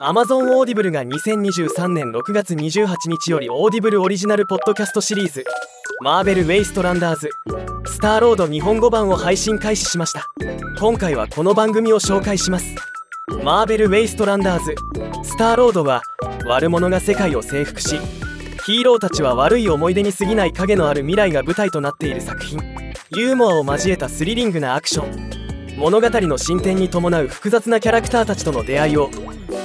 Amazon オーディブルが2023年6月28日よりオーディブルオリジナルポッドキャストシリーズマーベル・ウェイストランダーズスターロード日本語版を配信開始しました。今回はこの番組を紹介します。マーベル・ウェイストランダーズスターロードは悪者が世界を征服しヒーローたちは悪い思い出に過ぎない影のある未来が舞台となっている作品。ユーモアを交えたスリリングなアクション。物語の進展に伴う複雑なキャラクターたちとの出会いを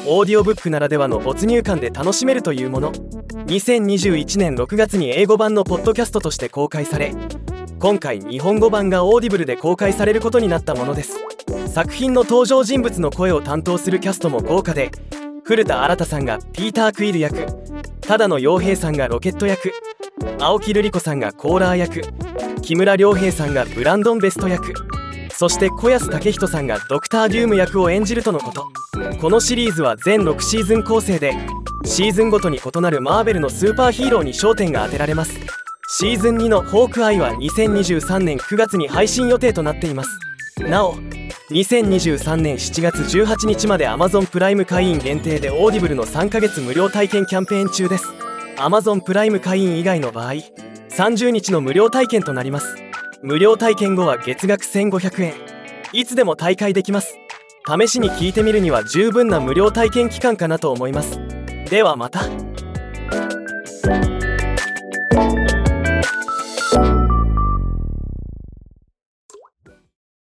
オーディオブックならではの没入感で楽しめるというもの。2021年6月に英語版のポッドキャストとして公開され今回日本語版がオーディブルで公開されることになったものです。作品の登場人物の声を担当するキャストも豪華で古田新太さんがピーター・クイル役多田野曜平さんがロケット役青木瑠璃子さんがコーラー役木村良平さんがブランドン・ベスト役そして子安武人さんがドクター・ドゥーム役を演じるとのこと。このシリーズは全6シーズン構成でシーズンごとに異なるマーベルのスーパーヒーローに焦点が当てられます。シーズン2の「ホークアイ」は2023年9月に配信予定となっています。なお2023年7月18日まで Amazon プライム会員限定でオーディブルの3ヶ月無料体験キャンペーン中です。Amazon プライム会員以外の場合30日の無料体験となります。無料体験後は月額1500円。いつでも大会できます。試しに聞いてみるには十分な無料体験期間かなと思います。ではまた。